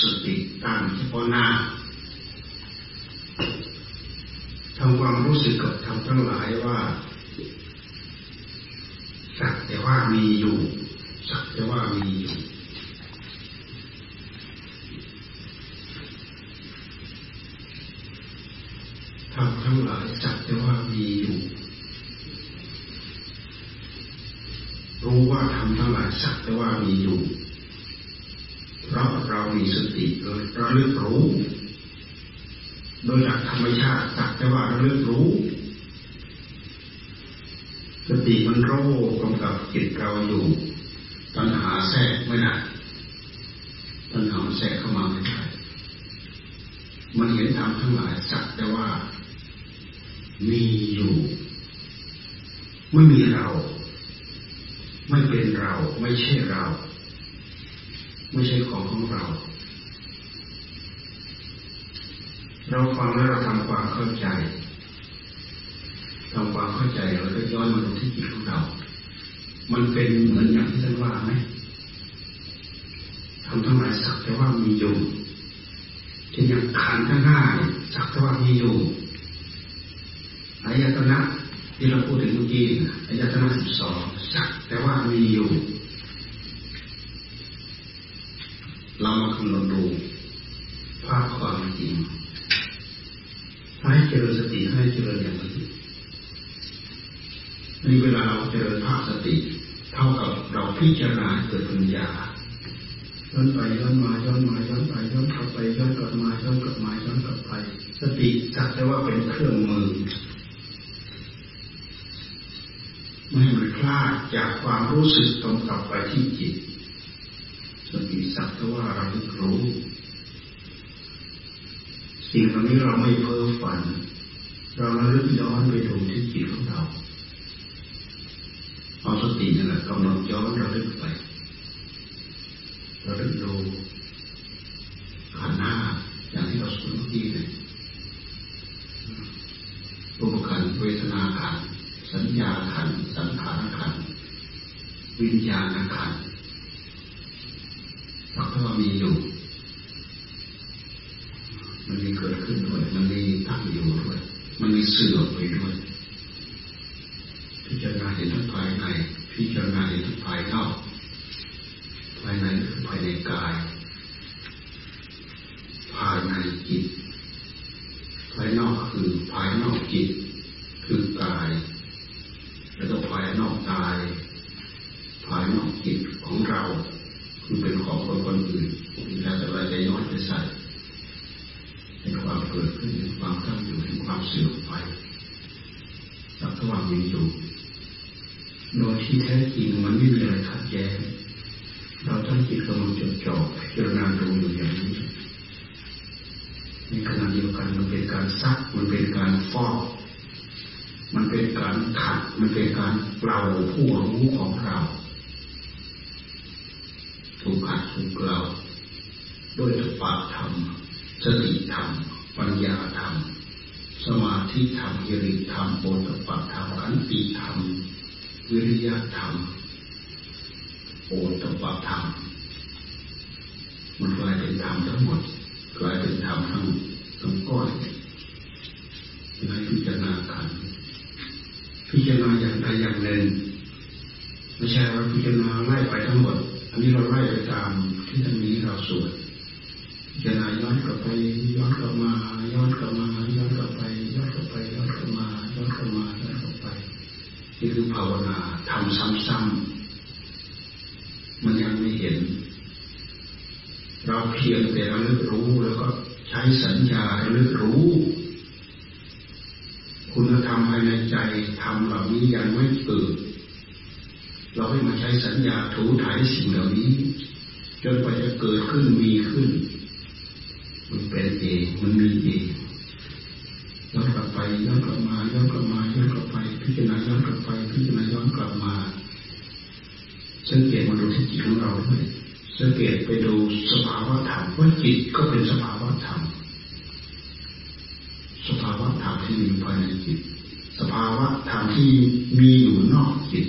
สติตั้งเฉพาะหน้าทำความรู้สึกกับทำทั้งหลายว่า สักแต่ว่ามีอยู่ สักแต่ว่ามีอยู่ ทำทั้งหลายสักแต่ว่ามีอยู่ รู้ว่าทำทั้งหลายสักแต่ว่ามีอยู่ มีสติเราเลือกรู้ โดยหลักธรรมชาติสักแต่ว่าเราเลือกรู้ สติมันโรกำกับจิตเราอยู่ปัญหาแทรกไม่ได้ปัญหาแทรกเข้ามาไม่ได้มันเห็นธรรมทั้งหลายสักแต่ว่า มีอยู่ ไม่มีเรา ไม่เป็นเรา ไม่ใช่เรา ไม่ใช่ของของเรา เราฟังแล้วเราทำความเข้าใจทำความเข้าใจเราก็ย้อนมาดูที่จิตของเรา มันเป็นเหมือนอย่างที่ท่านว่าไหมทำทั้งหลายสักแต่ว่ามีอยู่เช่นอย่างขันทั้งห้าสักแต่ว่ามีอยู่อายตนะที่เราพูดถึงเมื่อกี้อายตนะสิบสองสักแต่ว่ามีอยู่ เรามาคำนวณดูภาพความจริงให้เจริญสติให้เจริญอย่างนี้นี่เวลาเราเจริญภาพสติ เท่ากับเราพิจารณาเกิดปัญญาย้อนไปย้อนมาย้อนมาย้อนไปย้อนกลับไปย้อนกลับมาย้อนกลับมาย้อนกลับไป สติจัดได้ว่าเป็นเครื่องมือไม่ให้มันพลาดจากความรู้สึกตรงกลับไปที่จิต สติสักแต่ว่าเรารู้สิ่งเหล่านี้เราไม่เพ้อฝัน เราระลึกย้อนไปดูที่จิตของเราเอาสตินี่แหละกำลังย้อนระลึกไปเราลึกดูขันหน้าอย่างที่เราสนเมื่อกี้เลยรูปขันเวทนาขันสัญญาขันสังขารขันวิญญาณขัน กว่ามีอยู่ มันมีเกิดขึ้นด้วย มันมีตั้งอยู่ด้วย มันมีเสื่อมไปด้วย พิจารณาเห็นทั้งภายใน พิจารณาเห็นทั้งภายนอกภายในคือภายในกาย ภายในจิต ภายนอกคือภายนอกจิต คือกาย แล้วก็ภายนอกกาย ภายนอกจิตของเราคือเป็นของคนคนอื่นแล้วแต่เราจะย้อนไปใส่เป็นความเกิดขึ้นเป็นความตั้งอยู่เป็นความเสื่อมไปสักทว่ามีอยู่โดยที่แท้จริงมันไม่มีอะไรขัดแย้งเราตั้งจิตกำลังจดจ่อพิจารณาดูอยู่อย่างนี้ในขณะเดียวกันมันเป็นการซักมันเป็นการฟอกมันเป็นการขัดมันเป็นการเปล่าผู้รู้ของเราถูกขัดถูกเกลาด้วยปากธรรมสติธรรมปัญญาธรรมสมาธิธรรมยริธรรมโอตปะธรรมขันติธรรมวิริยะ ธรรมโอตปะธรรมมันกลายเป็นธรรมทั้งหมดกลายเป็นธรรมทั้งทั้งก้อนในพิจารณาขันพิจารณาอย่างใดอย่างหนึ่งไม่ใช่ว่าพิจารณาไล่ไปทั้งหมด อันนี้เราไล่ไปตามที่ท่านนี้เราสวดจะนาย้อนกลับไปย้อนกลับมาย้อนกลับมาย้อนกลับไปย้อนกลับไปย้อนกลับมาย้อนกลับมาย้อนกลับไปนี่คือภาวนา ทำซ้ำๆมันยังไม่เห็น เราเพียงแต่เราเลือกรู้แล้วก็ใช้สัญญาเราเลือกรู้ คุณธรรมภายในใจทำเหล่านี้ยังไม่เกิด เราให้มาใช้สัญญาถูถ่ายสิ่งเหล่านี้ จนกว่าจะเกิดขึ้นมีขึ้น มันเป็นเองมันมีเอง สังเกตไปดูสภาวะธรรมว่าจิตก็เป็นสภาวะธรรม สภาวะธรรมที่มีภายในจิต สภาวะธรรมที่มีอยู่นอกจิต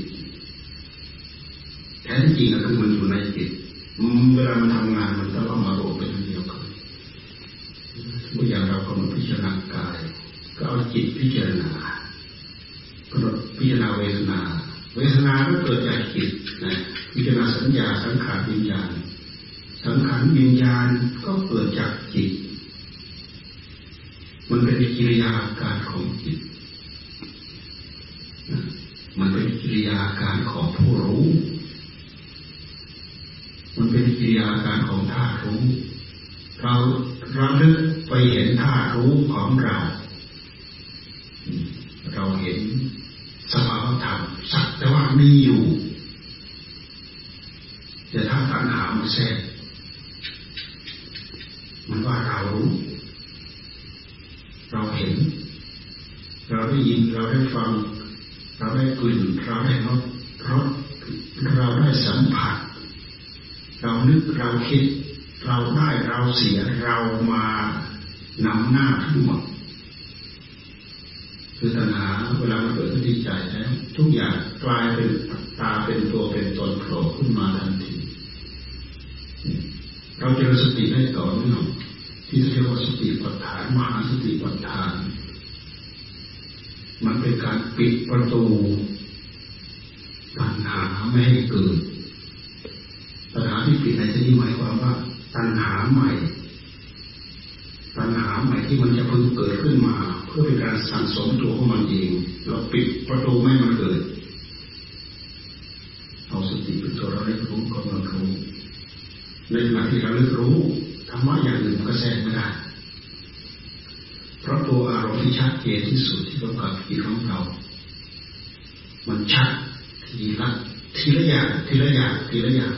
แท้จริงก็คือมันอยู่ในจิตเวลามันทำงานมันก็ต้องมารวมเป็นเดียวมื่ออย่างเรากำหนดพิจารณากาย ก็เอาจิตพิจารณากำหนดพิจารณาเวทนา เวทนาก็เกิดจากจิตนะ พิจารณาสัญญาสังขารวิญญาณ สังขารวิญญาณก็เกิดจากจิต มันเป็นกิริยาการของจิต มันเป็นกิริยาการของผู้รู้ มันเป็นกิริยาการของธาตุรู้เราเราลึกไปเห็นธาตุรู้ของเรา เราเห็นสภาวธรรมสักแต่ว่ามีอยู่ แต่ถ้าตัณหามันแทรกมันว่าเรารู้ เราเห็น เราได้ยินเราได้ฟัง เราได้กลิ่นเราได้รสรสเราได้สัมผัส เรานึกเราคิด เราได้เราเสียเรามานำหน้าทั้งหมดคือตัณหาเวลามันเกิดขึ้นที่ใจแล้วทุกอย่างกลายเป็นตาเป็นตัวเป็นตนโผล่ขึ้นมาทันที เราเจริญสติได้ต่อเนื่องที่เรียกว่าสติปัฏฐานมหาสติปัฏฐาน มันเป็นการปิดประตูตัณหาไม่ให้เกิดตัณหาที่ปิดในที่นี้หมายความว่า ตัณหาใหม่ ตัณหาใหม่ที่มันจะเพิ่งเกิดขึ้นมา เพื่อเป็นการสั่งสมตัวของมันเอง เราปิดประตูไม่มันเกิดเอาสติเป็นตัวเราเรียกรู้กำลังรู้ ในขณะที่เราเลือกรู้ธรรมะอย่างอื่นก็แทรกไม่ได้เพราะตัวอารมณ์ที่ชัดเจนที่สุดที่กำกับจิตของเรา มันชัดทีละทีละอย่างทีละอย่างทีละอย่าง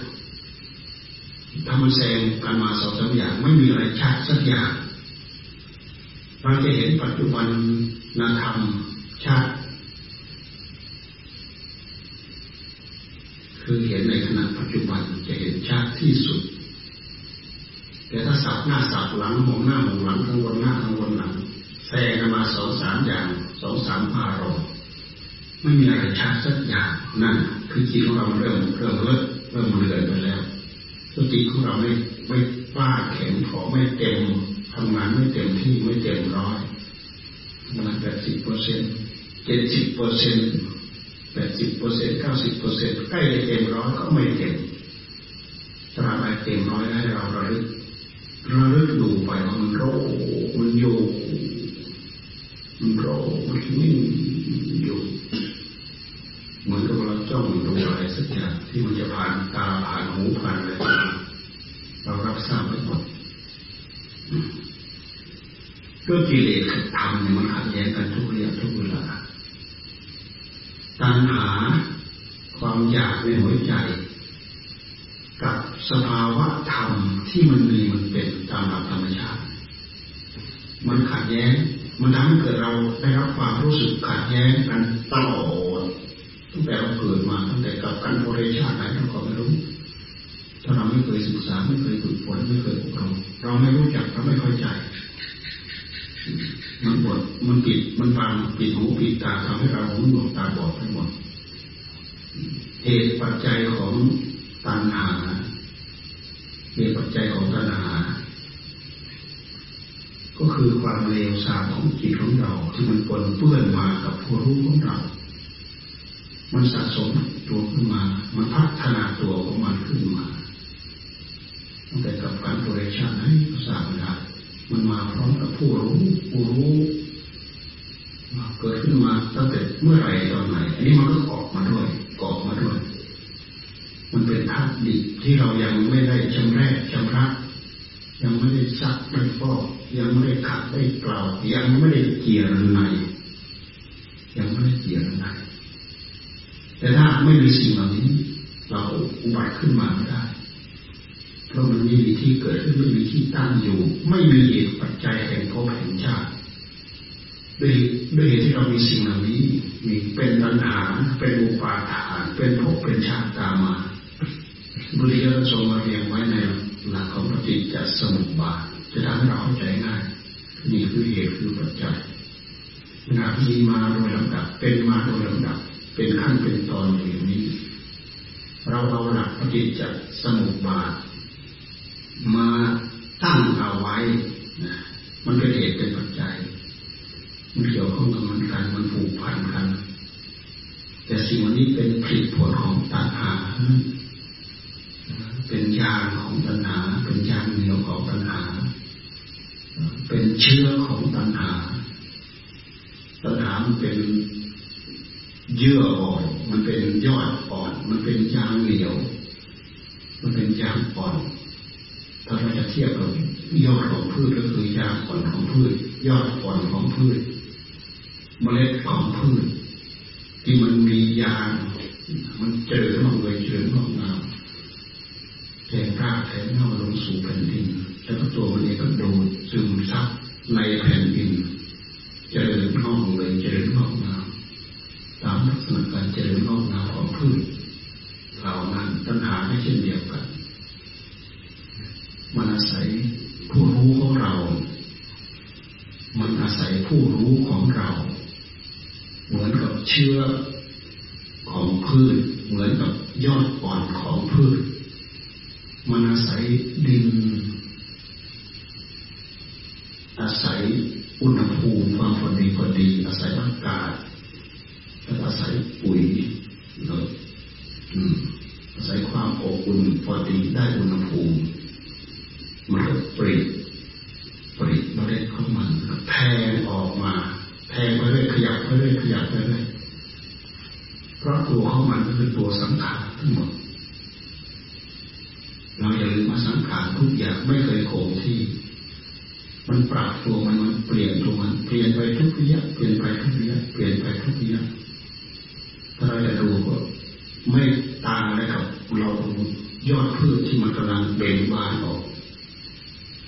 ถ้ามันแซงกันมาสองสาอย่างไม่มีอะไรชัดสักอย่างเราจะเห็นปัจจุบันนาธรรมชัดคือเห็นในขณะปัจจุบันจะเห็นชัดที่สุด แต่ถ้าสับหน้าสับหลังมองหน้ามองหลังทั้งวนหน้าทั้งวนหลังแทรกมาสองสามอย่างสองสามอารมณ์ไม่มีอะไรชัดสักอย่างนั่นคือจิตของเราเริ่มเริ่มเลิกเริ่มเลือนไปแล้วสติของเราไม่ไม่ป้าแข็งพอไม่เต็มทำงานไม่เต็มที่ไม่เต็มร้อยมันแปดสิบเปอร์เซ็นต์เจ็ดสิบเปอร์เซ็นต์แปดสิบเปอร์เซ็นต์เก้าสิบเปอร์เซ็นต์ใกล้จะเต็มร้อยก็ไม่เต็มตราบใดเต็มร้อยให้เราระลึก ระลึกดูไปมันโรมันโยมันโรมันนิ่งอยู่เหมือนกับเราจ้องดูอะไรสักอย่างที่มันจะผ่านตาผ่านหูผ่านอะไรเรารับทราบไว้หมดด้วยกิเลสธรรมเนี่ยมันขัดแย้งกันทุกเรื่องทุกเวลาตัณหาความอยากในหัวใจ กับสภาวะธรรมที่มันมีมันเป็นตามหลักธรรมชาติ มันขัดแย้ง มันทำให้เกิดเราได้รับความรู้สึกขัดแย้งกันตลอดตั้งแต่เราเกิดมาตั้งแต่กับกันบริชาติไหนเราก็ไม่รู้ถ้าเราไม่เคยศึกษาไม่เคยฝึกฝนไม่เคยอบรมเราไม่รู้จักเราไม่เข้าใจ มันบดมันปิดมันฟังปิดหูปิดตาทำให้เราหูหนวกตาบอดไปหมดเหตุปัจจัยของตัณหาเหตุปัจจัยของตัณหา ก็คือความเลวทรามของจิตของเราที่มันปนเปื้อนมากับผู้รู้ของเรา มันสะสมตัวขึ้นมา มันพัฒนาตัวของมันขึ้นมาตั้งแต่กับการบริชาติไหนภาษาไม่ได้มันมาพร้อมกับผู้รู้ผู้รู้เกิดขึ้นมาตั้งแต่เมื่อไหร่ตอนไหนอันนี้มันก็ออกมาด้วยออกมาด้วย มันเป็นธาตุดิบที่เรายังไม่ได้ชำระชำระ ยังไม่ได้ซักไม่ฟอกยังไม่ได้ขัดได้เกลายังไม่ได้เกี่ยรในยังไม่ได้เกี่ยรในแต่ถ้าไม่มีสิ่งเหล่านี้ เราอุบัติขึ้นมาไม่ได้เพราะมันไม่มีที่เกิดขึ้นไม่มีที่ตั้งอยู่ ไม่มีเหตุปัจจัยแห่งภพแห่งชาติด้วยด้วยเหตุที่เรามีสิ่งเหล่านี้ มีเป็นปัญหาเป็นอุปาทาน เป็นภพเป็นชาติตามมาบุรีก็ทรงมาเรียงไว้ใน ของปฏิจจสมุปบาทจะทำให้เราเข้าใจง่ายนี่คือเหตุคือปัจจัยงานมีมาโดยลำดับ เป็นมาโดยลำดับ เป็นขั้นเป็นตอนอย่างนี้ เราเอาหลักปฏิจจสมุปบาท มาตั้งเอาไว้นะมันเป็นเหตุเป็นปัจจัย มันเกี่ยวข้องกับมันกันมันผูกพันกัน แต่สิ่งนี้เป็นผลผลของตัณหาเยาของตัณหา เป็นยางเหนียวของตัณหา เป็นเชื้อของตัณหา ตัณหามันเป็นเยื่ออ่อน มันเป็นยอดอ่อน มันเป็นยางเหนียว มันเป็นยางอ่อน ถ้าเราจะเทียบกับยอดของพืชก็คือยางอ่อนของพืช ยอดอ่อนของพืช เมล็ดของพืช ที่มันมียาง มันเจริญงอกเลยเจริญงอกงาม แทงราแทงเน่าลงสู่แผ่นดิน แล้วก็ตัวมันเองก็โดดซึมซับในแผ่นดิน เจริญงอกเลยเจริญงอกงามตามลักษณะการเจริญงอกงามของพืชเหล่านั้นตัณหาไม่เช่นเดียวกันมันอาศัยผู้รู้ของเรา มันอาศัยผู้รู้ของเรา เหมือนกับเชื้อของพืช เหมือนกับยอดอ่อนของพืช มันอาศัยดิน อาศัยอุณหภูมิความพอดีพอดี อาศัยอากาศแล้วอาศัยปุ๋ยแล้วอาศัยความอบอุ่นพอดีได้อุณหภูมิมันก็ปริปริเมล็ดของมันแทงออกมาแทงไปเรื่อยขยับไปเรื่อยขยับไปเรื่อยเพราะตัวของมันก็คือตัวสังขารทั้งหมด เราอย่าลืมว่าสังขารทุกอย่างไม่เคยคงที่ มันปรับตัวมันมันเปลี่ยนตัวมันเปลี่ยนไปทุกระยะเปลี่ยนไปทุกระยะเปลี่ยนไปทุกระยะถ้าเราจะดูก็ไม่ต่างอะไรกับเรายอดพืชที่มันกำลังเบ่งบานออก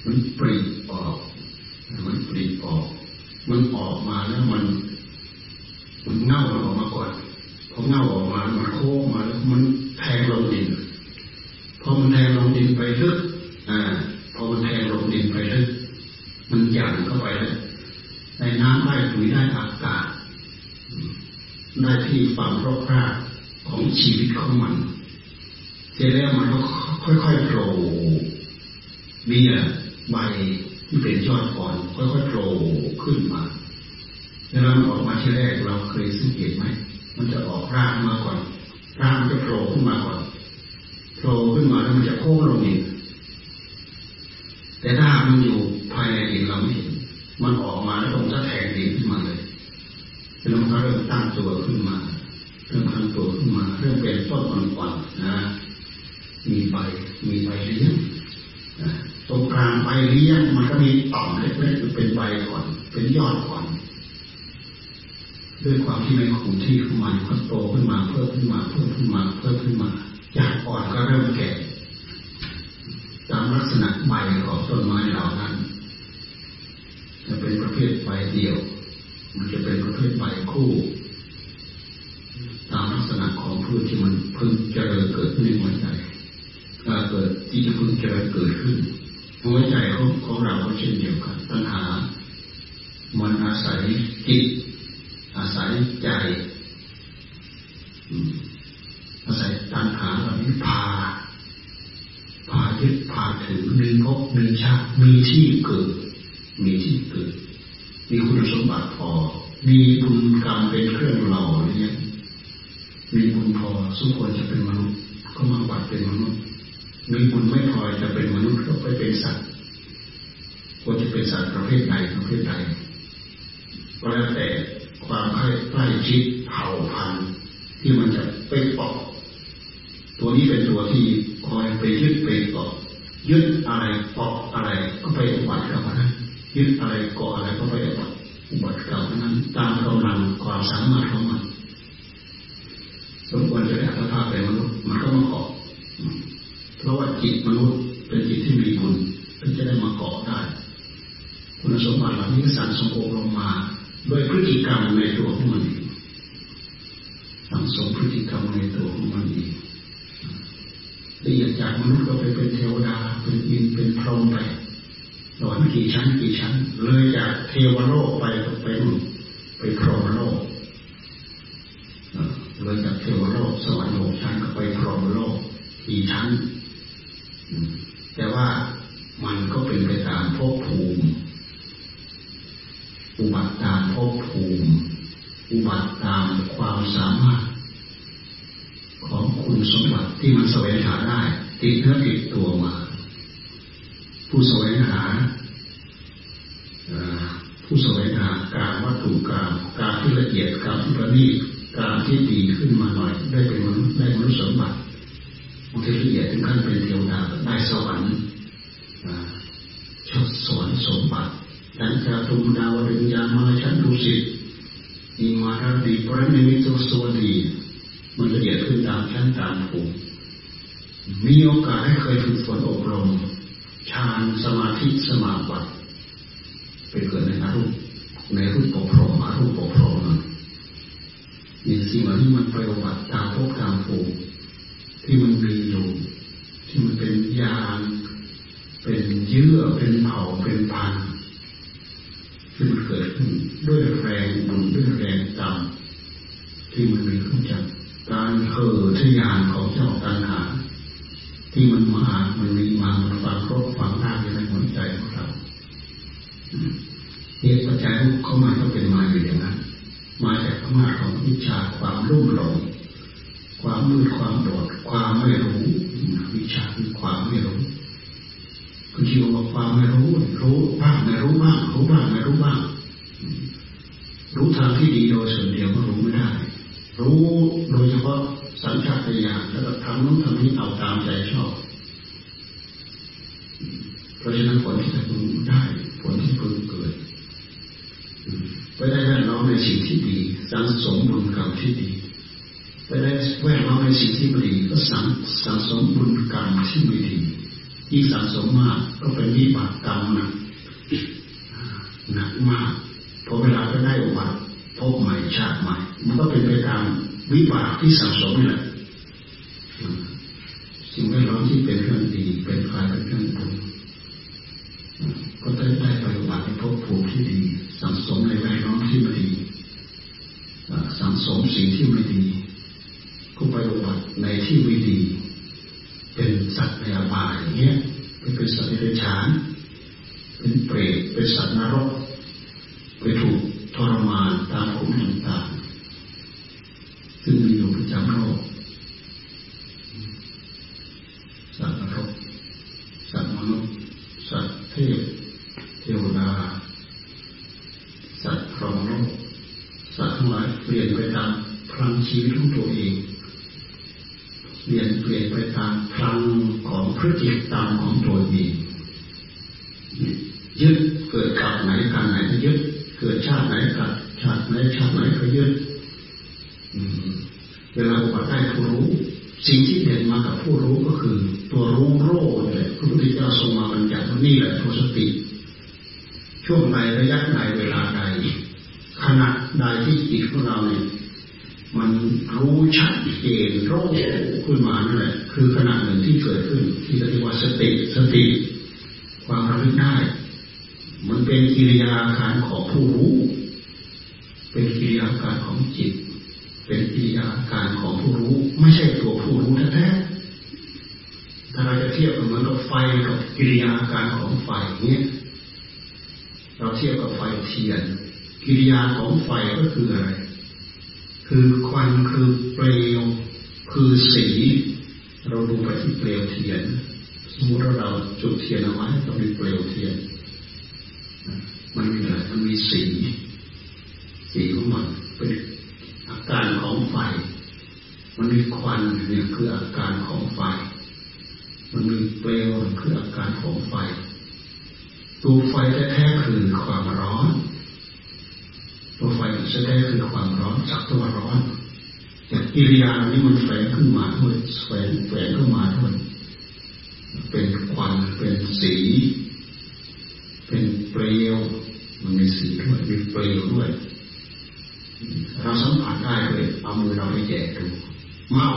มันปริออก มันปริออก มันออกมาแล้วมัน มันเน่าออกมาก่อนพอเน่าออกมา มันโค้งมาแล้วมันแทงลงดิน พอมันแทงลงดินไปลึกอ่า พอมันแทงลงดินไปลึก มันหยั่งเข้าไปแล้วในน้ำได้ปุ๋ยได้อากาศได้ ที่ฝังรกรากของชีวิตของมันเสร็จแล้วมันก็ค่อยๆโผล่เบี้ยใบที่เป็นยอดอ่อน ค่อยๆโผล่ขึ้นมาเวลามันออกมาที่แรกเราเคยสังเกตไหมมันจะออกรากมาก่อนรากมันจะโผล่ขึ้นมาก่อนโผล่ขึ้นมาแล้วมันจะโค้งลงดินแต่ถ้ามันอยู่ภายในดินเราไม่เห็นมันออกมาแล้วมันจะแทงดินขึ้นมาเลยแล้วมันก็เริ่มตั้งตัวขึ้นมา เริ่มตั้งตัวขึ้นมาเริ่มเป็นต้นอ่อนๆนะมีใบมีใบเลี้ยงตรงกลางใบเลี้ยงมันก็มีต่อมเล็กๆเป็นใบก่อน เป็นยอดก่อนด้วยความที่ไม่คงที่ขึ้นมาก็โตขึ้นมาเพิ่มขึ้นมาเพิ่มขึ้นมาเพิ่มขึ้นมาจากอ่อนก็เริ่มแก่ตามลักษณะใบของต้นไม้เหล่านั้น จะเป็นประเภทใบเดียว มันจะเป็นประเภทใบคู่ ตามลักษณะของพืชที่มันเพิ่งเจริญเกิดขึ้นในหัวใจเกิดที่จะเพิ่งเจริญเกิดขึ้น หัวใจของของเราก็เช่นเดียวกันตัณหา มันอาศัยจิตอาศัยใจอาศัยตัณหาแบบนี้พาพายึดพาถือมีภพมีชาติมีที่เกิด มีที่เกิด มีคุณสมบัติพอ มีบุญกรรมเป็นเครื่องหล่อเลี้ยง มีบุญพอสุควรจะเป็นมนุษย์ ก็มาบัติเป็นมนุษย์ มีบุญไม่พอจะเป็นมนุษย์ก็ไปเป็นสัตว์ควรจะเป็นสัตว์ประเภทใดประเภทใดก็แล้วแต่ความใกล้ชิดเผ่าพันธุ์ที่มันจะไปเกาะตัวนี้เป็นตัวที่คอยไปยึดไปเกาะยึดอะไรเกาะอะไรก็ไปอุบัติกับมันยึดอะไรเกาะอะไรก็ไปอุบัติอุบัติกับนั้นตามกำลังความสามารถของมัน สมควรจะได้อัตภาพเป็นมนุษย์มันก็มาเกาะเพราะว่าจิตมนุษย์เป็นจิตที่มีบุญถึงจะได้มาเกาะได้ คุณสมบัติเหล่านี้สั่งสมบูรณ์ลงมาด้วยพฤติกรรมในตัวของมันสั่งสมพฤติกรรมในตัวของมันเองละเอียดจากมนุษย์ก็ไปเป็นเทวดาเป็นอินเป็นพรหมไปหลอนกี่ชั้นกี่ชั้น เลยจากเทวโลกไปไปนู่นไปพรหมโลก เลยจากเทวโลกสวรรค์หกชั้นก็ไปพรหมโลกอีกชั้น แต่ว่ามันก็เป็นไปตามภพภูมิ อุบัติตามภพภูมิ อุบัติตามความสามารถ ของคุณสมบัติที่มันแสวงหาได้ ติดเนื้อติดตัวมา ผู้แสวงหาผู้แสวงหาการวัตถุกรรมการที่ละเอียดการที่ประณีต ที่ดีขึ้นมาหน่อย ได้เป็นมนุษย์ได้มนุษย์สมบัติบางทีละเอียดถึงขั้นเป็นเทวดาได้สวรรค์ชดสวรรค์สมบัติฉันจะตุมดาวดึงยามาฉันดุสิตมีมาราดีพระนิมิตสวัสดี มันละเอียดขึ้นตามชั้นตามภูมิมีโอกาสให้เคยฝึกฝนอบรมฌานสมาธิสมาบัติไปเกิดในอารูปในรูปปกครองอารูปปกครอง มีสิ่งเหล่านี้มันประวัติตามพวกตามภูมิที่มันมีอยู่ ที่มันเป็นยาง เป็นเยื่อเป็นเผาเป็นพันที่มันเกิดขึ้นด้วยแรงบุญด้วยแรงกรรมที่มันมีขึ้นจากการเห่อทยานของเจ้าตัณหาที่มันมา มันมีมา มันฟังรบฟังหน้าอยู่ในหัวใจของเราเหตุปัจจัยเข้ามาก็เป็นมาอยู่อย่างนั้น มาจากพมาของวิ ชาความรุ่มหลง ความมืดความโดดความไม่รู้วิชาคือความไม่รู้คือคิดว่าความไม่รู้รู้บ้างไม่รู้บ้างรู้บ้างไม่รู้บ้างรู้ทางที่ดีโดยส่วนเดียวก็รู้ไม่ได้ รู้โดยเฉพาะสัญชาตญาณแล้วก็ทำนู้นทำนี้เอาตามใจชอบ เพราะฉะนั้นผลที่จะพึงได้ผลที่พึงเกิดไปได้แวดล้อมในสิ่งที่ดีสังสมบุญกรรมที่ดีไปได้แวดล้อมใน สิ่งที่ไม่ดีก็สังสังสมบุญกรรมที่ไม่ดียิ่งสะสมมากก็เป็นวิบากกรรมหนักหนักมากพอเวลาจะได้อุบัติพบใหม่ชาติใหม่ มันก็เป็นไปตามวิบากที่สะสมนี่แหละสิ่งแวดล้อมที่เป็นเรื่องดี เป็นกายเป็นเรื่องบุญก็ได้ได้ไปอุบัติพบภูมิที่ดีสังสมในแวดล้อมที่ไม่ดีสังสมสิ่งที่ไม่ดี ก็ไปอุบัติในที่ไม่ดีเป็นสัตว์ในอบายอย่างเงี้ยเป็นสัตว์ในเดรัจฉานเป็นเปรตเป็นสัตว์นรกไปถูกทรมานตามภูมิต่างๆซึ่งมีอยู่ประจำโลกสัตว์นรกสัตว์มนุษย์สัตว์เทพเทวดาสัตว์พรหมโลกสัตว์ทั้งหลายเปลี่ยนไปตามพลังชีวิตของตัวเอง เปลี่ยนเปลี่ยนไปตามพลังของพฤติกรรมของตัวเองยึดเกิดกับไหนกันไหนก็ยึด เกิดชาติไหนกับชาติไหนชาติไหนก็ยึดเวลาอุบัติได้ผู้รู้ สิ่งที่เด่นมากับผู้รู้ก็คือ ตัวรู้โรคเลยพระพุทธเจ้าทรงมาบัญญัติว่านี่แหละตัวสติ ช่วงใดระยะใดเวลาใดขณะใดที่จิตของเราเนี่ย มันรู้ชัดเจนโรคขึ้นมานั่นแหละคือขณะหนึ่งที่เกิดขึ้น ที่เรียกว่าสติสติ ความระลึกได้ มันเป็นกิริยาการของผู้รู้ เป็นกิริยาการของจิต เป็นกิริยาการของผู้รู้ ไม่ใช่ตัวผู้รู้แท้ๆถ้าเราจะเทียบเหมือนกับไฟกับกิริยาการของไฟเนี้ยเราเทียบกับไฟเทียน กิริยาของไฟก็คืออะไร คือควันคือเปลว คือสี เราดูไปที่เปลวเทียน สมมติเราจุดเทียนเอาไว้ต้องมีเปลวเทียน มันมีอะไรมันมีสี สีของมันเป็นอาการของไฟ มันมีควันเนี่ยคืออาการของไฟ มันมีเปลวคืออาการของไฟตัวไฟแท้ๆคือความร้อนตัวไฟแสดงคือความ ร้อนจากตัวร้อนแต่กิริยานี้มันแฝงขึ้นมาด้วยแฝงแฝงขึ้นมาด้วยเป็นควันเป็นสี เป็นเปลวมันมีสีด้วยมีเปลวด้วย เราสัมผัสได้เลยเอามือเราไปแจกดูเมา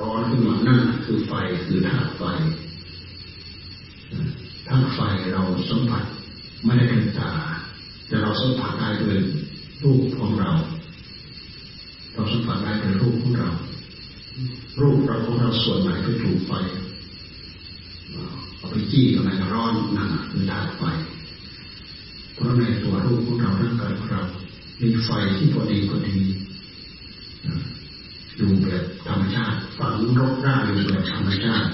ร้อนขึ้นมานั่นคือไฟคือธาตุไฟธาตุไฟเราสัมผัสไม่ได้เป็นตา แต่เราสัมผัสได้ด้วย เอาไปจี้อะไรร้อนนั่นคือธาตุไฟเพราะในตัวรูปของเราร่างกายของเรา มีไฟที่พอดีพอดีดูแบบธรรมชาติฝังรกรางอยู่แบบธรรมชาติ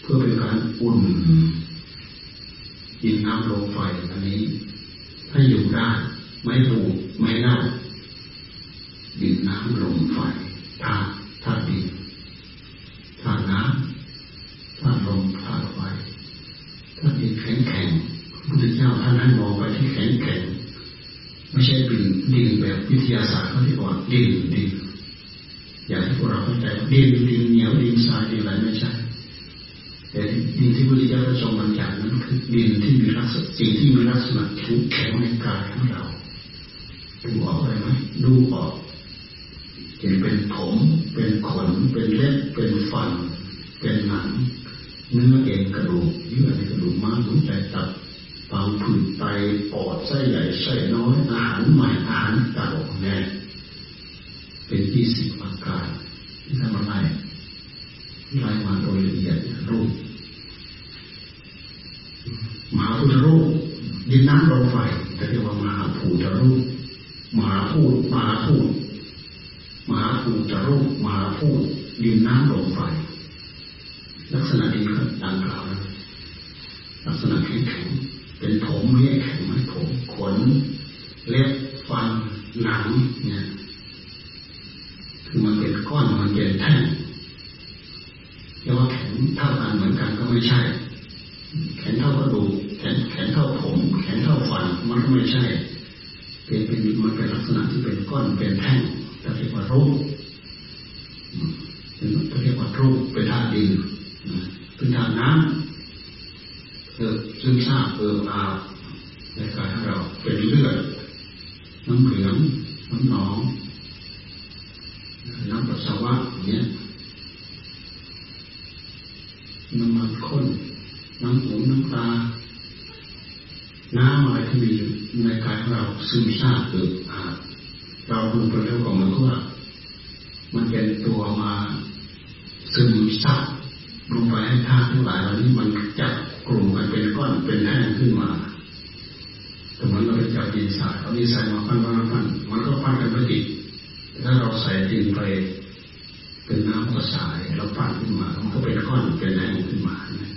เพื่อเป็นการอุ่นยินน้ำลมไฟอันนี้ ถ้าอยู่ได้ไม่บูดไม่เน่าดินน้ำลมไฟธาตุธาตุดินธาตุน้ำธาตุลมธาตุไฟธาตุดินแข็งแข็งพุทธเจ้าท่านให้มองไปที่แข็งแข็งไม่ใช่ดินดินแบบวิทยาศาสตร์เขาที่บอกดินดินอย่างที่พวกเราเข้าใจ ดินดินเหนียวดินทรายดินอะไรไม่ใช่แต่ดินที่พระพุทธเจ้าทรงบัญญัตินั้นคือดินที่มีลักษณะสิ่งที่มีลักษณะแข็งแข็งในกายของเราดูออกเลยไหมดูออกเห็นเป็นผมเป็นขนเป็นเล็บเป็นฟัน เป็นหนัง เนื้อเอ็นกระดูกเยื่อในกระดูกม้ามหัวใจตับฟังผืดไตปอดไส้ใหญ่ไส้น้อยอาหารใหม่อาหารเก่าแน่เป็นที่สิบอาการ ที่ทำอะไรไล่มาโดยละเอียดรูปมหาพุทธรูปดินน้ำลมไฟแต่เรียกว่ามหาภูตรูปมหาพูดมหาพูดมหาภูตรูปมหาพูดดินน้ำลมไฟลักษณะดีก็ดังกล่าวลักษณะแข็งแข็งเป็นผมเรียกแข็งไหมผมขนเล็บฟันหนังเนี่ย มันเป็นก้อนมันเป็นแท่งเรียกว่าแข็งเท่ากันเหมือนกันก็ไม่ใช่ แข็งเท่ากระดูกแข็งแข็งเท่าผม แข็งเท่าฟันมันก็ไม่ใช่ เป็นเป็นมันเป็นลักษณะที่เป็นก้อนเป็นแท่งแต่เรียกว่ารูปเป็นเรียกว่ารูปเป็นธาตุดินเป็นธาตุน้ำเกิดซึมซาบเกิดอาบในกายของเราเป็นเลือดน้ำเหลืองน้ำหนอง น้ำปัสสาวะเนี้ยน้ำมันข้น น้ำหูน้ำตา น้ำอะไรที่มีในกายของเราซึมซาบเกิดอาเราดูไปแล้วก็มันก็ว่า มันเป็นตัวมาซึมซับลงไปให้ธาตุทั้งหลายเหล่านี้มันจับกลุ่มกันเป็นก้อนเป็นแท่งขึ้นมาแต่มันเราไปจับดินสายเอาดินสายมาปั้นปั้นปั้นมันก็ปั้นกันไม่ติด ใส่ดินไปเป็นน้ำก็สายเราปั้นขึ้นมามันก็เป็นก้อนเป็นแนมาเนี่ย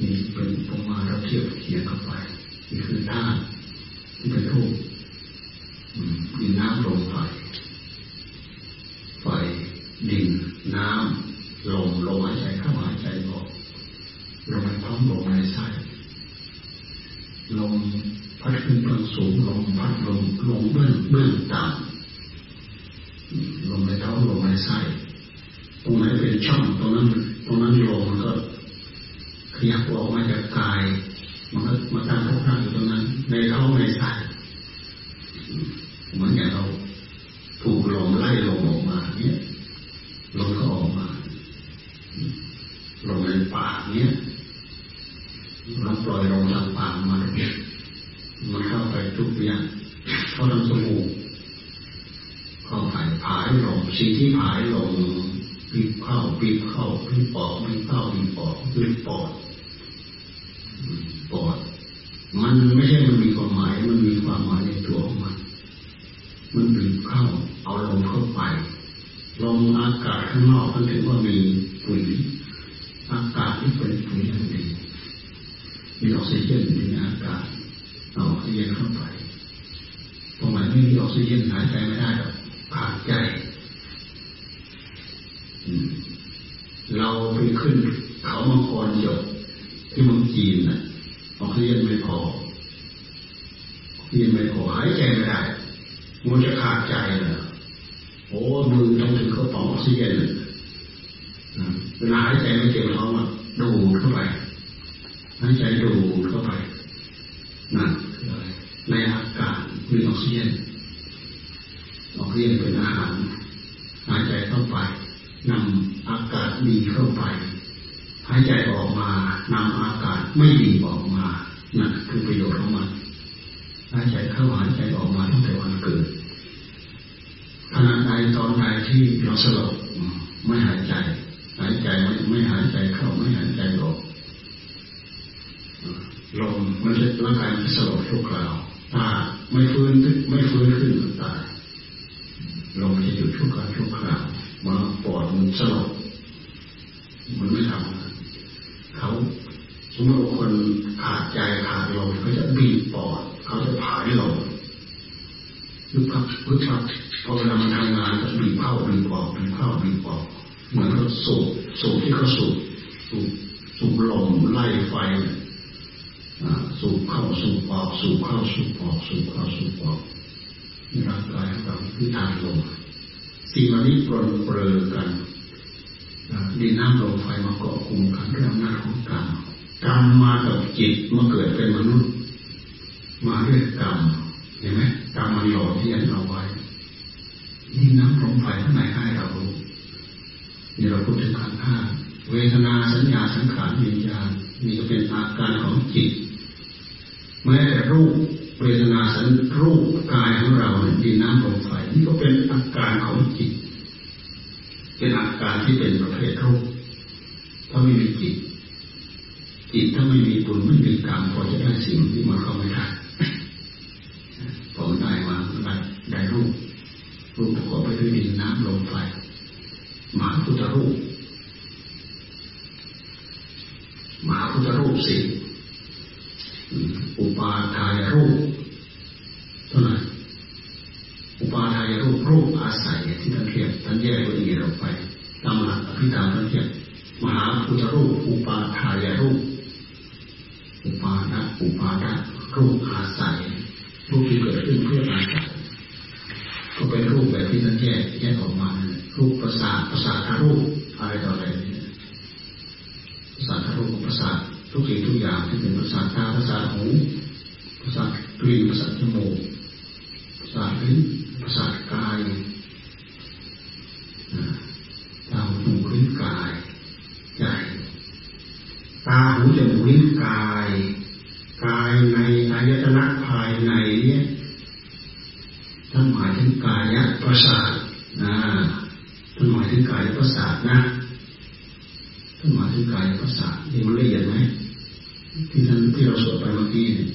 นี่เป็นประมาณเราเทียบเคียงเข้าไปนี่คือธาตุที่เป็นรูปดินน้ำลมไฟไฟดินน้ำลมลมหายใจเข้าหายใจออกลมพร้อมลมในไส้ลมพัดขึ้นเบื้องสูงลมพัดลมลงเบื้องเบื้องต่ำลมในท้องลมในไส้ตรงไหนเป็นช่องตรงนั้นตรงนั้นลมมันก็ขยับออกมาจากกายมันก็มาตั้งพวกนั่งอยู่ตรงนั้น ในท้องในไส้เหมือนอย่างเราถูกลมไล่ลมออกมาเนี่ยลมก็ออกมาลมใน ปากเนี่ยเราปล่อยลมทางปากมามันเข้าไปทุกอย่างเข้าทางสมูกเข้าไปผายลมสิ่งที่ผายลมปีบเข้าปีบเข้าปีบออกปีบเข้าปีบออกปีบปอดปอดมันไม่ใช่มันมีความหมาย มันมีความหมายในตัวของมัน มันบีบเข้า เอาลมเข้าไปลมอากาศข้างนอกมันถึงว่ามีปุ๋ยอากาศที่เป็นปุ๋ยอย่างดี มีออกซิเจนในอากาศเอาออกซิเจนเข้าไปตรงไหนไม่มีออกซิเจนหายใจไม่ได้หรอกขาดใจ เราไปขึ้นเขามังกรหยดที่เมืองจีนน่ะออกซิเจนไม่พอออกซิเจนไม่พอหายใจไม่ได้มันจะขาดใจเลยโอ้มือต้องถึงกระป๋องออกซิเจนเวลาหายใจไม่เต็มท้องอะดูเข้าไปหายใจดูเข้าไปนั่นคืออะไรในอากาศมีออกซิเจนออกซิเจนเป็นอาหารหายใจเข้าไปนำอากาศดีเข้าไปหายใจออกมานำอากาศไม่ดีออกมานั่นคือประโยชน์ของมันหายใจเข้าหายใจออกมาตั้งแต่วันเกิดขณะใดตอนใด สลบไม่หายใจ หายใจไม่ไม่หายใจเข้าไม่หายใจออกลมมันจะร่างกายมันสลบทุกคราวถ้าไม่ฟื้นไม่ฟื้นขึ้นตายลมจะหยุดชั่วคราวชั่วคราวมาปอดมันสลบมันไม่ทำเขาสมมติว่าคนขาดใจขาดลมเขาจะบีบปอดเขาจะผายลมพึกพักพึกพัก พอเวลามันทำงานก็บีบเข้าบีบออกบีบเข้าบีบออกเหมือนเขาสูบสูบที่เขาสูบสูบสูบลมไล่ไฟสูบเข้าสูบออกสูบเข้าสูบออกสูบเข้าสูบออกร่างกายของเราคือทางลมสิ่งเหล่านี้ปรนเปรอกันดินน้ำลมไฟมาเกาะกลุ่มกันเรื่องหน้าของกรรมกรรมมากับจิตมาเกิดเป็นมนุษย์ มาด้วยกรรมเห็นไหมกรรมมันหล่อเที่ยันเราไว้ ดินน้ำลมไฟข้างในให้เรารู้นี่เราพูดถึงขันธ์ห้าเวทนาสัญญาสังขารวิญญาณนี่ก็เป็นอาการของจิต แม้แต่รูปเวทนาสันรูปกายของเราดินน้ำลมไฟนี่ก็เป็นอาการของจิต เป็นอาการที่เป็นประเภทรูปถ้าไม่มีจิตจิตถ้าไม่มีบุญไม่มีกรรมพอจะได้สิ่งที่มันเข้าไม่ได้ผมได้มาได้ได้รูป รูปประกอบไปด้วยดินน้ำ ลมไฟมหาพุทธรูปมหาพุทธรูปสี่อุปาทายรูปเท่านั้นอุปาทายรูปรูปอาศัยที่ท่านเทียบท่านแยกละเอียดออกไปตามหลักอภิธรรมท่านเทียบมหาพุทธรูปอุปาทายรูปอุปาทะอุปาทะรูปอาศัยรูปที่เกิดขึ้นเพื่ออาศัยก็เป็นรูปแบบที่ท่านแยกแยกออกมารูปประสาทประสาทรูปอะไรต่ออะไรประสาทรูปประสาททุกสิ่งทุกอย่างที่เป็นภาษาตาภาษาหูภาษากลิ่นภาษาจมูกภาษาลิ้นภาษากายตาหูจมูกลิ้นกายใจตาหูจมูกลิ้นกายกายในอายตนะภายในเนี่ยท่านหมายถึงกายประสาทนะท่านหมายถึงกายประสาทนะท่านหมายถึงกายประสาทนี่มันละเอียดไหมที่ท่านที่เราสวดไปเมื่อกี้เนี่ย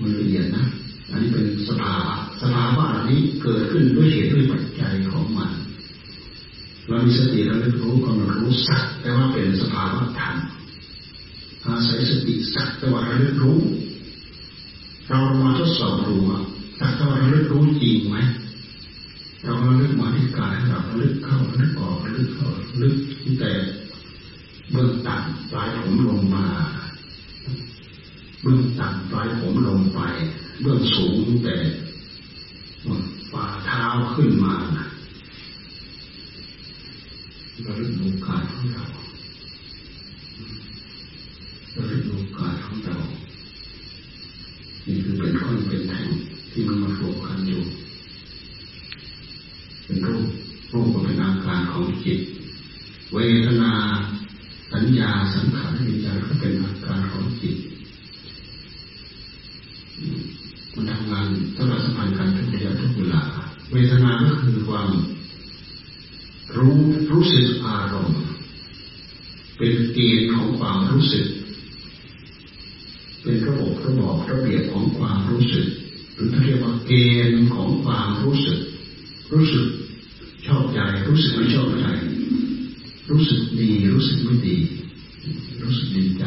มันละเอียดนะ อันนี้เป็นสภาวะสภาวะอั นี้เกิดขึ้นด้วยเหตุด้วยปัจจัยของมันเรามีสติเราเรียนรู้กำหนดรู้สักแต่ว่าเป็นสภาวะธรรมอาศัยสติสักแต่ว่าเราเรียนรู้ เรามาทดสอบดูว่าสักแต่ว่าเราเรียนรู้จริงไหมเราเราลึกมาที่กายเราลึกเข้าลึกออกลึกเข้าลึกแต่เบื้องต่ำปลายผมลงมา เบื้องต่ำปลายผมลงไป เบื้องสูงแต่ ฝ่าเท้าขึ้นมาเราลึกดูกายของเราเราลึกดูกายของเรานี่คือเป็นข้อนเป็นแท่งที่มันมารวมกันอยู่ เป็นรูปรูปก็เป็นอาการของจิต เวทนา สัญญาสังขารวิญญาณก็เป็นอาการของจิตมันทำงานตลอดสัมพันธ์กันทุกระยะทุกเวลา เวทนาก็คือความรู้รู้สึกอารมณ์ เป็นเกณฑ์ของความรู้สึก เป็นระบบระบอบระเบียบของความรู้สึกหรือเรียกว่าเกณฑ์ของความรู้สึก รู้สึกชอบใจรู้สึกไม่ชอบใจรู้สึกดีรู้สึกไม่ดี รู้สึกดีใจ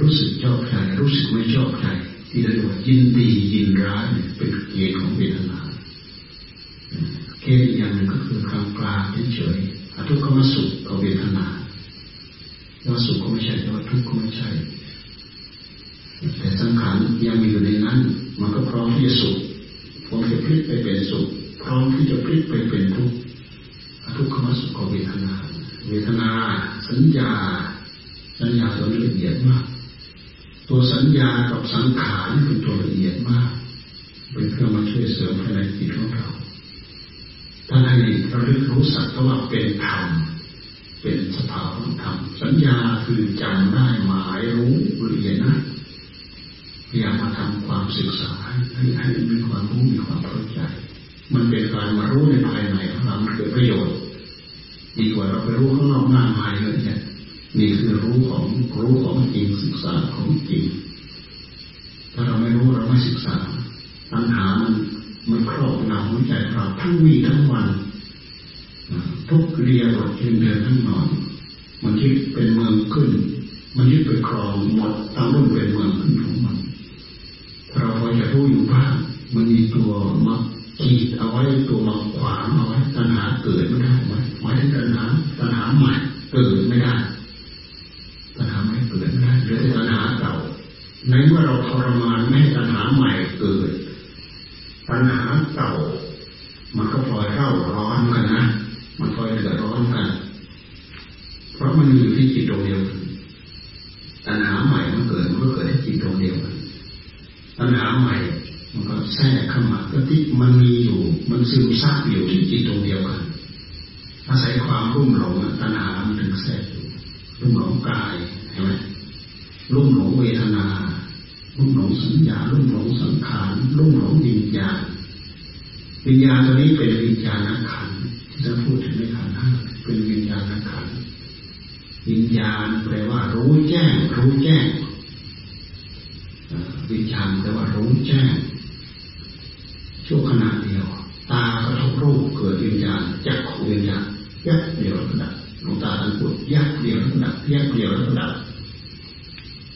รู้สึกชอบใจรู้สึกไม่ชอบใจที่เรียกว่ายินดียินร้ายเป็นเกณฑ์ของเวทนา เกณฑ์อย่างหนึ่งก็คือกลางกลางเฉยๆอทุกขมสุขกับเวทนาว่าสุขก็ไม่ใช่ว่าทุกข์ก็ไม่ใช่ แต่สังขารยังมีอยู่ในนั้น มันก็พร้อมที่จะสุขพร้อมจะพลิกไปเป็นสุข พร้อมที่จะพลิกไปเป็นทุกข์ทุกขมสุขเวทนา เวทนา สัญญา สัญญาตัวนี้ละเอียดมาก ตัวสัญญากับสังขารเป็นตัวละเอียดมาก เป็นเครื่องมาช่วยเสริมภายในจิตของเรา ถ้าให้ราเรียนรู้สักว่าเป็นธรรมเป็นสภาวะธรรมสัญญาคือจำได้หมายรู้ละเอียดนะพยายามาทำความศึกษาให้ให้มีความรู้มีความเข้าใจ มันเป็นการมารู้ในภายในของเราเกิดประโยชน์ดีกว่าเราไปรู้ข้างนอกมากมายเลยเนี่ยนี่คือรู้ของรู้ของจริงศึกษาของจริงถ้าเราไม่รู้เราไม่ศึกษาปัญหามัน มันครอบงำหัวใจเราทั้งวีทั้งวันทุกเรียบทยืนเดินทั้งนอน มันยึดเป็นเมืองขึ้น มันยึดเป็นครองหมดทั้งรุ่นเป็นเมืองขึ้นของมัน เราพอจะรู้อยู่บ้างมันมีตัวมาขีดเอาไว้ตัวมาขวางเอาไว้ตัณหาเกิดไม่ได้ไหมหมายถึงตัณหาตัณหาใหม่เกิดไม่ได้ตัณหาไม่เกิดไม่ได้หรือตัณหาเก่าในเมื่อเราทรมานไม่ให้ตัณหาใหม่เกิดปัญหาเก่า มันก็พลอยเร่าร้อนกันนะ มันพลอยเดือดร้อนกัน เพราะมันอยู่ที่จิตตรงเดียวกันปัญหาใหม่มันเกิดมันก็เกิดที่จิตตรงเดียวกันปัญหาใหม่ มันก็แทรกเข้ามาก็ที่มันมีอยู่ มัน ซึมซับอยู่ที่จิตตรงเดียวกัน อาศัยความรุ่มหลงตัณหามันถึงแทรกรุ่มหลงกายเห็นไหมรุ่มหลงเวทนาลุ่มหลงสัญญาลุ่มหลงสังขารลุ่มหลงวิญญาณ วิญญาณตัวนี้เป็นวิญญาณขันที่จะพูดถึงในขันธ์เป็นวิญญาณขันวิญญาณแปลว่า รู้แจ้ง รู้แจ้งวิญญาณแปลว่ารู้แจ้งชั่วขณะเดียว ตากระทบรูปเกิดวิญญาณจักขวิญญาณยักเดียวแล้วก็ดับหลวงตาท่านพูดยัก เดียวแล้วก็ดับแยกเดียวแล้วก็ดับ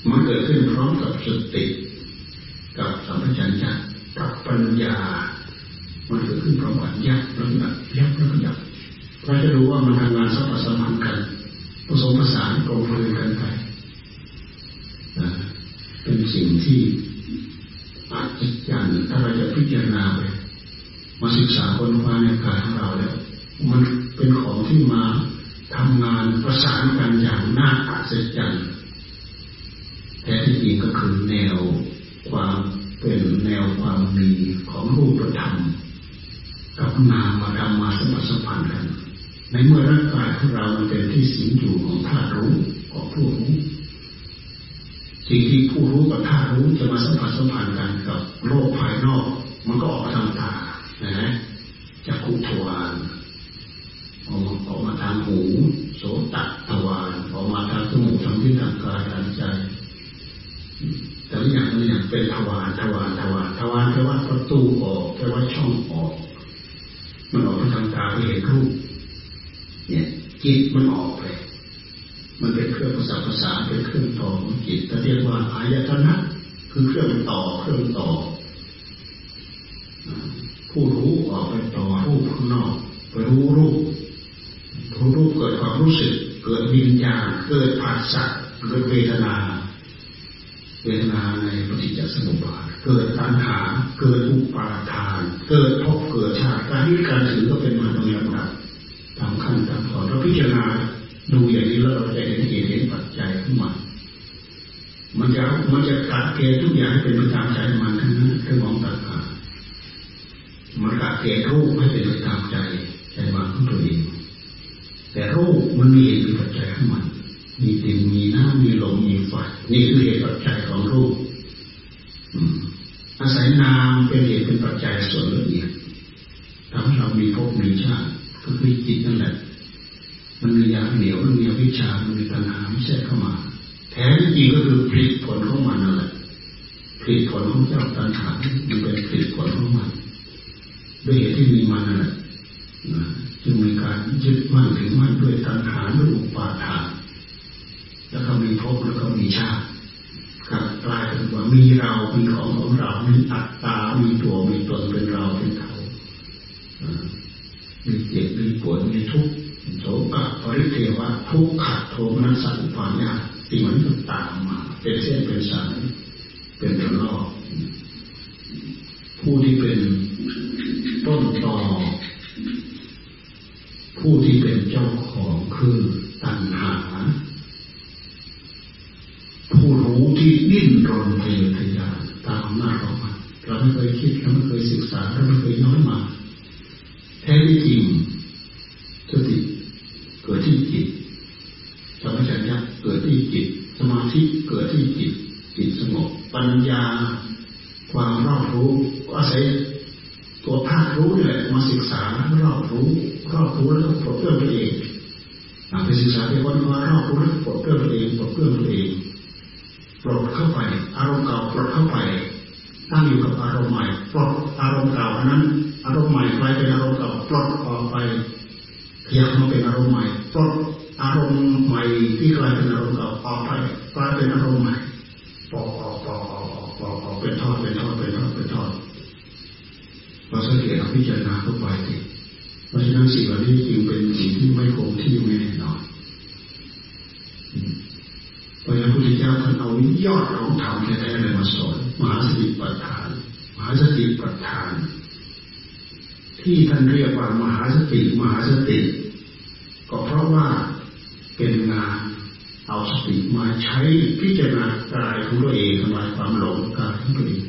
มันเกิดขึ้นพร้อมกับสติ กับสัมปชัญญะกับปัญญา มันเกิดขึ้นพร้อมกันยักแล้วดับยักแล้วดับเราจะรู้ว่ามันทำงานสัมผัสมันกันผสมผสานกลมกลืนกันไปเป็นสิ่งที่อัศจรรย์ถ้าเราจะพิจารณาไปมาศึกษาคนคว้าในกายของเราแล้ว มันเป็นของที่มา ประสานกันอย่างน่าอัศจรรย์แต่ที่จริงก็คือแนวความเป็นแนวความมีของรูปธรรมกับนามมาทำมาสมสัมพันธ์กัน ในเมื่อร่างกายของเรามันเป็นที่สิงอยู่ของธาตุรู้ของผู้รู้สิ่งที่ผู้รู้กับธาตุรู้จะมาสัมผัสสัมพันธ์กันกับโลกภายนอก มันก็ออกมาทางตานะจากขุทวาร วารทวารทวารทวารแปลว่าประตูออกแปลว่าช่องออกมันออกทางตาไปเห็นรูปเนี่ยจิตมันออกไป มันเป็นเครื่องประสาทประสานเป็นเครื่องต่อของจิตแต่เรียกว่าอายตนะคือเครื่องต่อเครื่องต่อ ผู้รู้ออกไปต่อรูปข้างนอกไปรู้รูปรู้รูปเกิดความรู้สึก เกิดวิญญาณเกิดผัสสะเกิดเวทนาเวทนาในปฏิจจสมุปบาท เกิดตัณหาเกิดอุปาทาน เกิดภพเกิดชาติการนี้การถือก็เป็นมาตรงนี้ครับตามขั้นตามตอนเราพิจารณาดูอย่างนี้แล้วเราจะเห็นเหตุเห็นปัจจัยขึ้นมามันจะมันจะกัดเกณฑ์ทุกอย่างให้เป็นไปตามใจมันทั้งนั้นคือมองต่างๆมันกัดเกณฑ์รูปให้เป็นไปตามใจใจมันของตัวเองแต่รูปมันมีเหตุมีปัจจัยของมัน มีดินมีน้ำมีลมมีไฟนี่คือเหตุปัจจัย mankind. ดิ้นรนทะเยอทยาตามหน้าเรามาเราไม่เคยคิดเราไม่เคยศึกษาเราไม่เคยน้อยมาแท้ที่จริงสติเกิดที่จิตสมัชัญญะเกิดที่จิต สมาธิเกิดที่จิตจิตสงบปัญญา ความรอบรู้อาศัยตัวภาครู้นี่แหละมาศึกษารอบรู้รอบรู้แล้วก็ปลดเปลื้องตัวเองไปศึกษาไปค้นคว้ารอบรู้แล้ว ธรรมแท้ๆเลยมาสอนมหาสติปัฏฐาน มหาสติปัฏฐาน ที่ท่านเรียกว่ามหาสติมหาสติ ก็เพราะว่าเป็นงานเอาสติมาใช้พิจารณากายของตัวเองทำลายความหลงกายของตัวเอง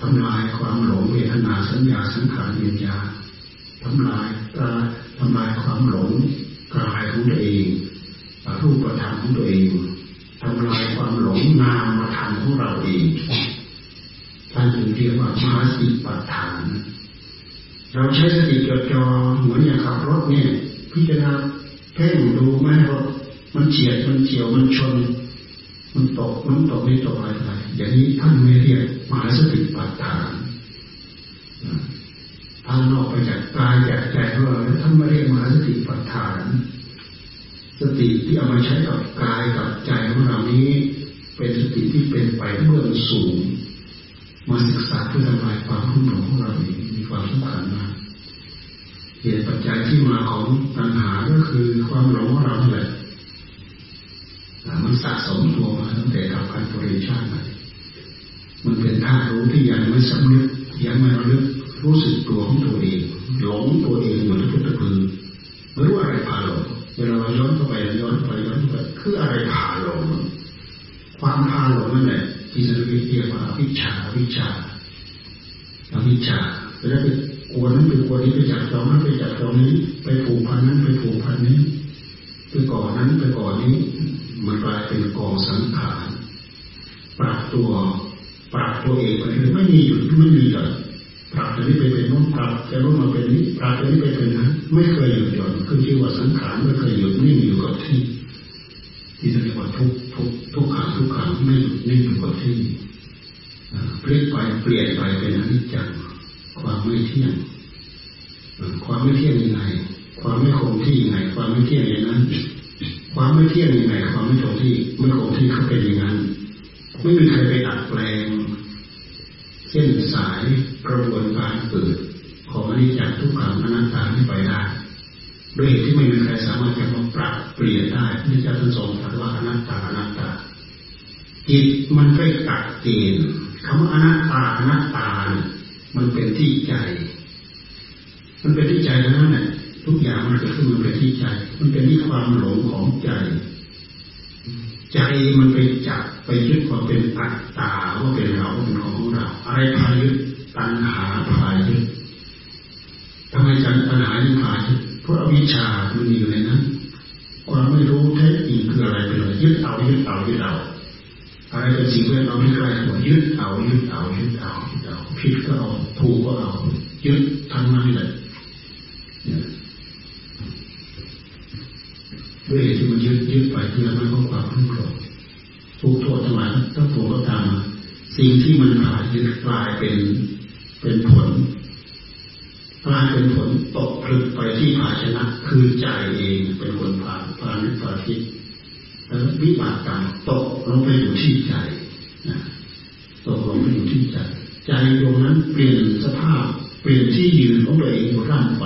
ทำลายความหลงเวทนาสัญญาสังขารวิญญาทำลายกายทำลายความหลงกายของตัวเองรูปธรรมของตัวเอง ทำลายความหลงนามมาทำของเราเองท่านถึงเรียกว่ามาสิปัฏฐาน เราใช้สติจดจ่อเหมือนอย่างขับรถเนี่ย พิจารณาเพ่งดูแม่รถมันเฉียดมันเฉียวมันชน มันตกมันตกไม่ตกอะไรไปอย่างนี้ท่านไม่เรียกมหาสติปัฏฐานท่านนอกไปจากกายจากใจของเราท่านไม่เรียกมหาสติปัฏฐาน สติที่เอามาใช้กับกายกับใจของเรานี้ เป็นสติที่เป็นไปเบื้องสูง มาศึกษาเพื่อทำลายความรุ่มหลงของเราเองมีความสำคัญมากเหตุปัจจัยที่มาของปัญหาก็คือความหลงของเราแหละมันสะสมตัวมาตั้งแต่กับการบริชาติมันเป็นท่ารู้ที่ยังไม่สำนึกยังไม่ระลึกรู้สึกตัวของตัวเองหลงตัวเองเหมือนพุทธคือไม่รู้อะไรพาหลง วลาเราย้อนเข้าไปย้อนไปย้อนไปคืออะไรพาหลงความพาหลงนั่นแหละที่จะเรียกว่าวิชาวิชาวิชาเวลาไปกลัวนั้นไปกลัวนี้ไปจับจองนั้นไปจับจองนี้ ไปผูกพันนั้นไปผูกพันนี้ไปก่อนนั้นไปก่อนนี้ มันกลายเป็นกองสังขารปรับตัวปรับตัวเองไปเลยไม่มีหยุดไม่มีหย่อน ปรับตัวนี้ไปเป็นน้องปรับจะรู้มาเป็นนี้ปรับตัวนี้ไปเป็นนั้นไม่เคยหยุดหย่อนคือที่ว่าสังขารไม่เคยหยุดนิ่งอยู่กับที่ ที่เรียกว่าทุกทุกทุกขังทุกขังไม่หยุดนิ่งอยู่กับที่เปลี่ยนไปเปลี่ยนไปเป็นอนิจจังความไม่เที่ยงความไม่เที่ยงยังไง ความไม่คงที่ยังไง ความไม่เที่ยงอย่างนั้น ความไม่เที่ยงยังไง ความไม่คงที่ไม่คงที่เขาเป็นอย่างนั้น ไม่มีใครไปดัดแปลงเส้นสาย กระบวนการเกิดของอนิจจทุกขังอนัตตาที่ไปได้โดยเหตุที่ไม่มีใครสามารถจะมาปรับเปลี่ยนได้ที่จะทรงสอนว่าอนัตตาอนัตตาจิตมันไปตัดเกณฑ์คำว่าอนัตตาอนัตตามันเป็นที่ใจ มันเป็นที่ใจทั้งนั้นแหละทุกอย่างมันจะขึ้นมาเป็นที่ใจ มันเป็นที่ความหลงของใจ ใจมันไปจับไปยึดความเป็นอัตตาว่าเป็นเราเป็นของของเรา อะไรพายึด ตัณหาพายึดทำไมจันตัณหายึดพายึดเพราะอวิชชามันมีอยู่ในนั้นความไม่รู้แท้จริงคืออะไรเป็นอะไรยึดเอายึดเอายึดเอาอะไรเป็นสิ่งแวดล้อมที่ใกล้ตัวยึดเอายึดเอายึดเอายึดเอาผิดก็เอาถูกก็เอายึดทั้งนั้นเลยด้วยที่มันยึดยึดไปเพื่อมันก็ความรุ่งโรจน์ทุกโทษทั้งหลายทั้งปวงก็ตามสิ่งที่มันผานยึดกลายเป็น เป็นผลกลายเป็นผลตกผลึกไปที่ภาชนะ คือใจเองเป็นคนผ่านผ่านนิพาทิศแล้ววิบากกรรมตกลงไปอยู่ที่ใจตกลงไปอยู่ที่ใจ ใจดวงนั้นเปลี่ยนสภาพ เปลี่ยนที่ยืนของตัวเองร่างไป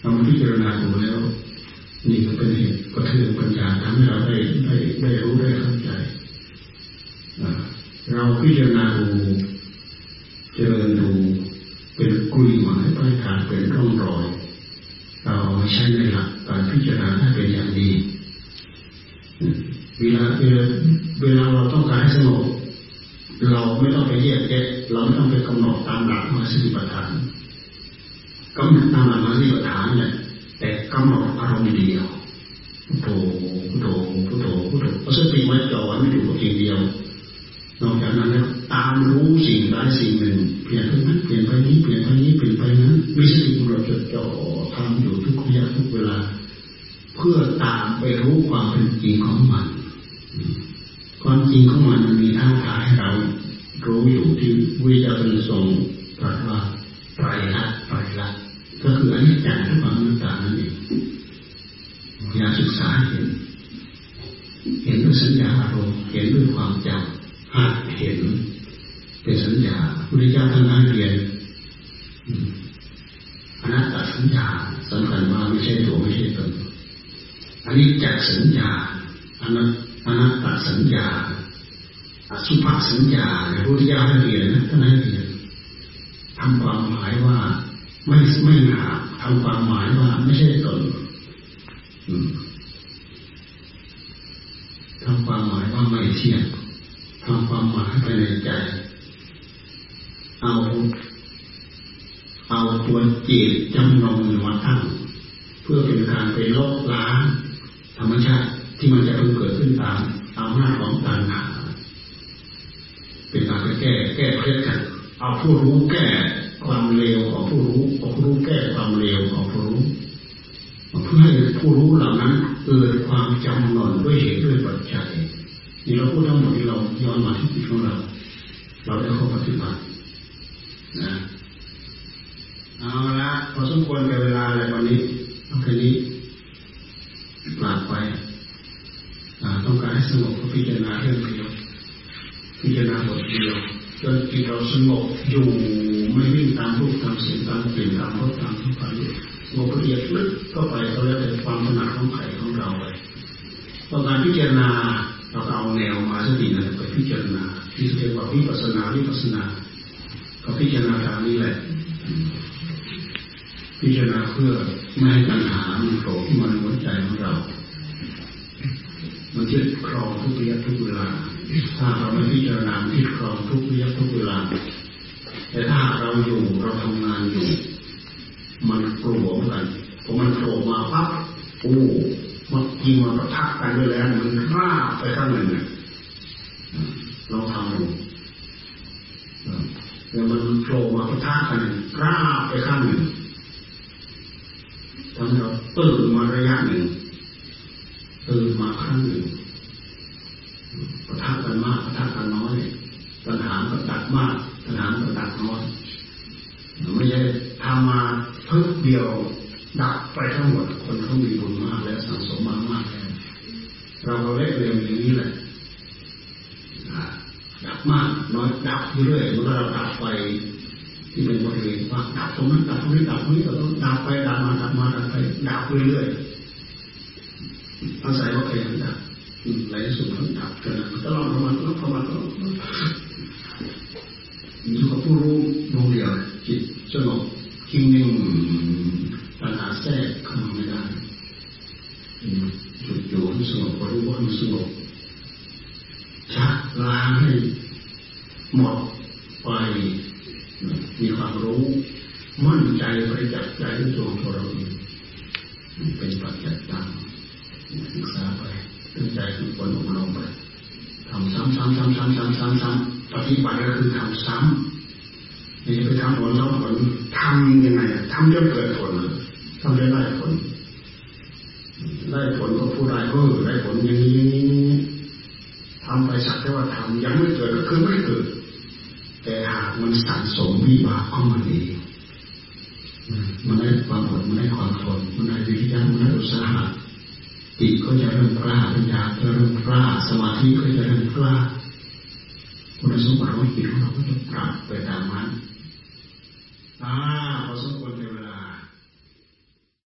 เราพิจารณาดูแล้ว นี่ก็เป็นเหตุกระเทือนปัญญาทำให้เราได้ได้ได้รู้ได้เข้าใจเราพิจารณาดูเจริญดูเป็นกุยหมายปลายทางเป็นร่องรอย เราใช้ในหลักการพิจารณาให้เป็นอย่างดีเว ลาเวลาเวลาเราต้องการให้สงบเราไม่ต้องไปแยกแยะเราไม่ต้องไปกำหนดตามหลักมาสิปัฏู่ที่วิจารณ์ทรงตรัสว่าไตรลักษณ์ไตรลักษณ์ก็คืออันนี้จังทุกขังนัตตานั่นเองอย่าศึกษาเห็น เห็นด้วยสัญญาอารมณ์เห็นด้วยความจำหัดเห็นเป็นสัญญาพุทธเจ้าท่านให้เรียนอนัตตสัญญาสำคัญว่าไม่ใช่ตัวไม่ใช่ตนอันนี้จักสัญญาอนัตอนัตตสัญญาอสุภสัญญา ในพุทธเจ้าให้เรียนนะท่านให้เรียนทำความหมายว่าไม่ไม่หนาทำความหมายว่าไม่ใช่ตนทำความหมายว่าไม่เที่ยงทำความหมายไปในใจ เอาเอาตัวจิตจำนงมาตั้งเพื่อเป็นการไปลบล้างธรรมชาติที่มันจะเพิ่งเกิดขึ้นตามตามหน้าของตัณหาเป็นการไปแก้แก้เคล็ดกัน เอาผู้รู้แก้ความเลวของผู้รู้เอาผู้รู้แก้ความเลวของผู้รู้เพื่อให้ผู้รู้เหล่านั้นเกิดความจำนนด้วยเหตุด้วยปัจจัยนี่เราพูดทั้งหมดที่เราย้อนมาที่จิตของเรา เราได้เข้าปฏิบัตินะเอาละพอสมควรกับเวลาอะไรวันนี้ต้องแค่นี้ปลาดไปต้องการให้สงบก็พิจารณาเรื่องเดียว พิจารณาบทเดียวจนจิตเราสงบอยู่ไม่วิ่งตามรูปตามเสียงตามกลิ่นตามรสตามทุกอย่างสงละเอียดลึกเข้าไปเขาเรียกเป็นความถนัดของไข่ของเราไปต้องการพิจารณาเราเอาแนวมาสตินั่นไปพิจารณาที่เรียกว่าวิปัสนาวิปัสนาก็พิจารณาทางนี้แหละ พิจารณาเพื่อไม่ให้ปัญหามันโผล่ขึ้นมาในหัวใจของเรา มันยึดครองทุกระยะทุกเวลา ถ้าเราไม่พิจารณายึดครองทุกระยะทุกเวลา แต่ถ้าเราอยู่เราทำงานอยู่ มันกลัวเหมือนกันพอมันโผล่มาปั๊บโอ้มันยิงมาประทักกันด้วยแล้วมันราบไปข้างหนึ่งเราทำดูแล้วมันโผล่มาประทักกันราบไปข้างหนึ่งทำให้เราตื่นมาระยะหนึ่งตื่นมาครั้งหนึ่ง ปะทักกันมากปะทักกันน้อยปัญหาก็ตัดมากปัญหาก็ตัดน้อยไม่ใช่ทำมาเพิ่มเดียวดับไปทั้งหมดคนเขามีบุญมากแล้วสังสมมามากแล้วเราเราเล็กเรียนอย่างนี้แหละดับมากน้อยดับเรื่อยเมื่อเราดับไปที่เป็นบริเวณว่าดับตรงนั้นดับตรงนี้ดับตรงนี้เราต้องดับไปดับมาดับมาดับไปดับเรื่อยๆอาศัยว่าขยันดับ หลสู่ทั้งดับกันตลอดประมาณตลอดประมาณตลอดอยู่กับผู้รู้ดวงเดียวจิตสงบคิงนิ่งปัญหาแทรกเข้ามาไม่ได้จุดอยู่ที่สงบก็รู้ว่ามันสงบชักล้างให้หมดไปมีความรู้มั่นใจบริจักใจในตัวของเราเป็นปัจจัยตังศึกษาไป ตั้งใจฝึกฝนอบรมไปทำซ้ำซ้ำซ้ำซ้ำซ้ำซ้ำซ้ำปฏิบัติก็คือทำซ้ำนี่จะไปทำผลแล้วผลทำยังไงทำจนเกิดผลทำได้ได้ผล ได้ผลก็ผู้ได้ก็ได้ผลอย่างนี้ทำไปสักแต่ว่าทำยังไม่เกิดก็คือไม่เกิด แต่หากมันสะสมวิบากเข้ามาดีมันได้ความอดมันได้ความทนมันได้วิริยะมันได้อุตสาหะ จิตก็จะเริ่มกล้าปัญญาจะเริ่มกล้าสมาธิก็จะเริ่มกล้าคุณสมบัติของจิตของเราก็จะปรับไปตามนั้นอ่าพอสมควร